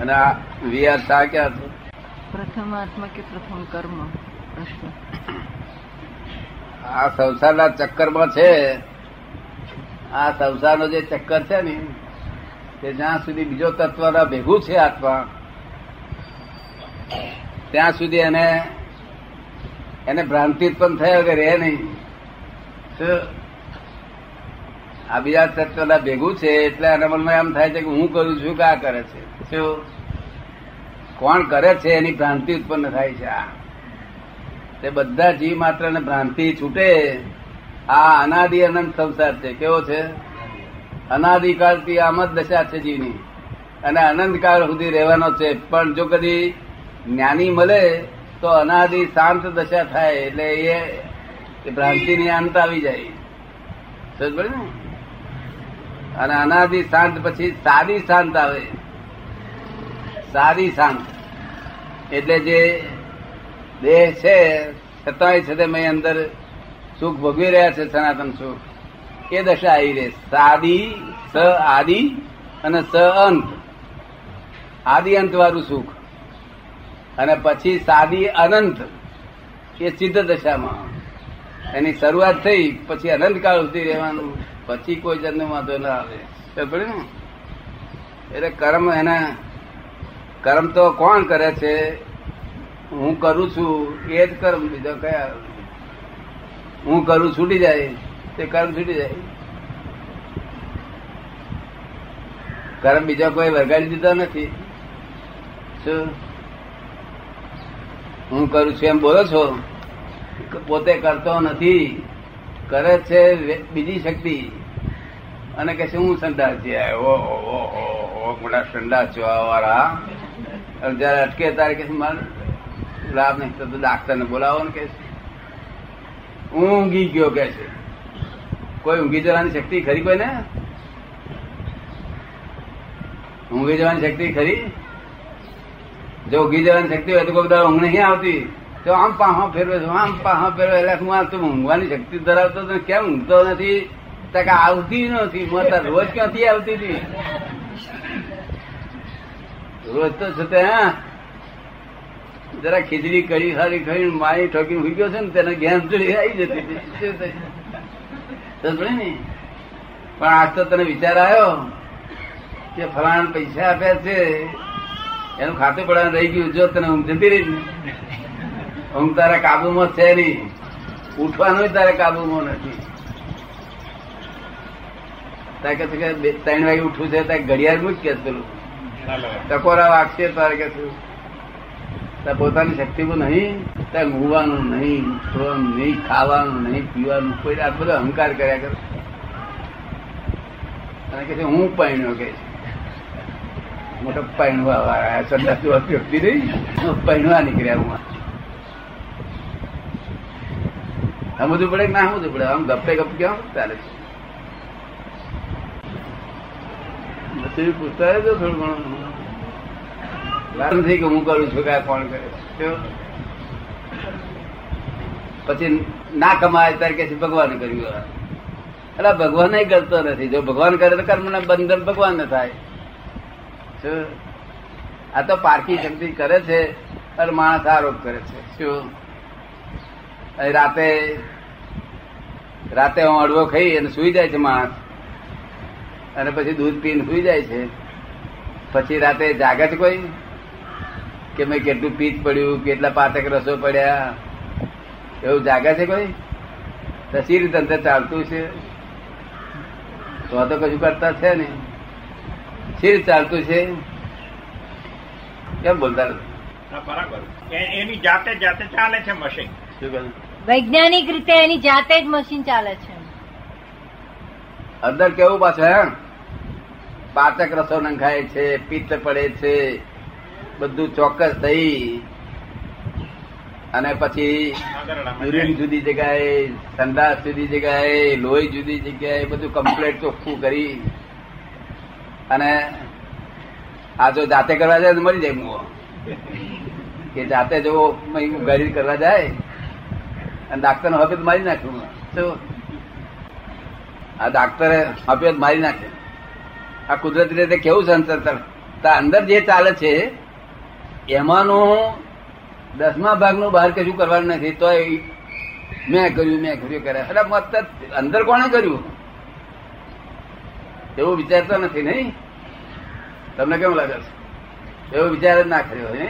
અને આ વીઆર શાહ ક્યાં હતું? પ્રથમ આત્મા કે પ્રથમ કર્મ? પ્રશ્ન. આ સંસારના ચક્કરમાં છે. આ સંસારનો જે ચક્કર છે ને તે જ્યાં સુધી બીજો તત્વના ભેગું છે આત્મા ત્યાં સુધી એને એને ભ્રાંતિ ઉત્પન્ન થયા વગર રહે નહીં. શું? આ બીજા તત્વના ભેગું છે એટલે એના મનમાં એમ થાય છે કે હું કરું છું કે આ કરે છે. શું? કોણ કરે છે એની ભ્રાંતિ ઉત્પન્ન થાય છે આ. તે બધા જીવ માત્ર ને ભ્રાંતિ છૂટે. આ અનાદિ અનંત સંસાર છે. કેવો છે? અનાદિકાળથી આમ જ દશા છે જીવની. અને અનંતકાળ સુધી રહેવાનો છે. પણ જો કદી જ્ઞાની મળે તો અનાદિ શાંત દશા થાય. એટલે એ એ ભ્રાંતિની અંત આવી જાય. સમજ ને? અને અનાદિ શાંત પછી સારી શાંત આવે. સારી શાંત. એટલે જે દેહ છે, છતાંય છે તે મેં અંદર સુખ ભોગવી રહ્યા છે, સનાતન સુખ. એ દશા આવી રહે. સાદી, સ આદિ અને સ અંત. આદિ અંત વાળું સુખ. અને પછી સાદી અનંત. એ સિદ્ધ દશામાં. એની શરૂઆત થઈ, પછી અનંતકાળ સુધી રહેવાનું, પછી કોઈ જન્મ વાંધો ના આવે. ખબર ને? એટલે કર્મ એના, કર્મ તો કોણ કરે છે? હું કરું છું, એ જ કર્મ. બીજો કયા? હું કરું, છૂટી જાય, તે કર્મ છૂટી જાય. કર્મ બીજા કોઈ વરગાડી દીધા નથી. શું? હું કરું છું એમ બોલો છો? પોતે કરતો નથી, કરે છે બીજી શક્તિ. અને કે છે હું સંડાસ છે ઓ મોટા સંડાસ છો વાળા. જયારે અટકે તારે કે મારે? લાભ નહીં થતો ડાક્ટર ને બોલાવો ને કે હું ઊંઘી ગયો કે છે? કોઈ ઊંઘી જવાની શક્તિ ખરી કોઈ ને ઊંઘી જવાની શક્તિ ખરી? જો ઊંઘી જવાની શક્તિ હોય તો કોઈ બધા ઊંઘ નહીં આવતી. તો આમ પાહો ફેરવે છે, આમ પાહો ફેરવે, એટલે હું આ તું ઊંઘવાની શક્તિ ધરાવતો તો કેમ ઊંઘતો નથી? કે આવતી નથી. મોટા રોજ ક્યાંથી આવતી હતી? રોજ તો છે તે, હા. જરા ખીચડી કઢી સારી ખાઈ મારી ઠોકી મૂકી ગયો છે ને, તેને ગેમ ચડી આવી જતી હતી. ને? પણ આજ તો તને વિચાર આવ્યો કે ફલાણ પૈસા આપ્યા છે, એનું ખાતું પડવાનું રહી ગયું, જો તને ઊંઘ જતી રહી ઊંઘ તારા કાબુમાં છે નહીં. ઉઠવાનું તારા કાબુમાં નથી. તારે કે ત્રણ વાગે ઉઠવું છે ત્યાં ઘડિયાળ મૂજ કે પેલું. ટકોરા વાગશે તારે કે પોતાની શક્તિમાં નહીં. ત્યાં ઊંઘવાનું નહીં, ઉઠવાનું નહીં, ખાવાનું નહીં, પીવાનું, કોઈ આ બધો અહંકાર કર્યા કરે. અને કે હું પૈણ્યો કે મોટો પૈણવા વાળા સંદાસ વ્યક્તિ નહીં. પૈણવા નીકળ્યા હું. સમજવું પડે ના સમજવું પડે? આમ ગપે ગપ કેમ ચાલે છે પછી પૂછતા રહેજો થોડું ઘણું. વાત નથી કે હું કરું છું કે કોણ કરે પછી ના કમાય ત્યારે કે ભગવાન કર્યું એટલે ભગવાન કરતો નથી. જો ભગવાન કરે તો કર્મ બંધન ભગવાન ને થાય? આ તો પારકી શક્તિ કરે છે અને માણસ આરોપ કરે છે. શું રાતે રાતે હું અડવો ખાઈ અને સુઈ જાય છે માણસ. અને પછી દૂધ પીને સુઈ જાય છે. પછી રાતે જાગે છે કોઈ? કે મેં કેટલું પીત પડ્યું કેટલા પાતક રસો પડ્યા? એવું જાગે છે કોઈ? સી રીતે અંતર ચાલતું છે? તો તો કશું કરતા છે ને સી ચાલતું છે? કેમ બોલતા બરાબર. એની જાતે જાતે ચાલે છે મશીન. શું કહ્યું? વૈજ્ઞાનિક રીતે એની જાતે જ મશીન ચાલે છે. અંદર કેવું પાછું હે પાચક રસો નંખાય છે, પિત્ત પડે છે, બધું ચોક્કસ થઈ. અને પછી યુરિન જુદી જગ્યાએ, સંદાસ જુદી જગ્યાએ, લોહી જુદી જગ્યાએ, બધું કમ્પ્લેટ ચોખ્ખું કરી. અને આ જો જાતે કરવા જાય તો મરી જાય કે જાતે જો ગરીબ કરવા જાય અને ડાક્ટર નો હફેદ મારી નાખ્યું આ ડાક્ટરે હફેદ મારી નાખે. આ કુદરતી રીતે કેવું તો અંદર જે ચાલે છે, એમાંનું દસમા ભાગનું બહાર કશું કરવાનું નથી. તો મેં કર્યું મેં કર્યું કરે અરે મત અંદર કોણે કર્યું? એવું વિચારતો નથી, નહીં? તમને કેમ લાગે છે? એવો વિચાર જ ના કર્યો હે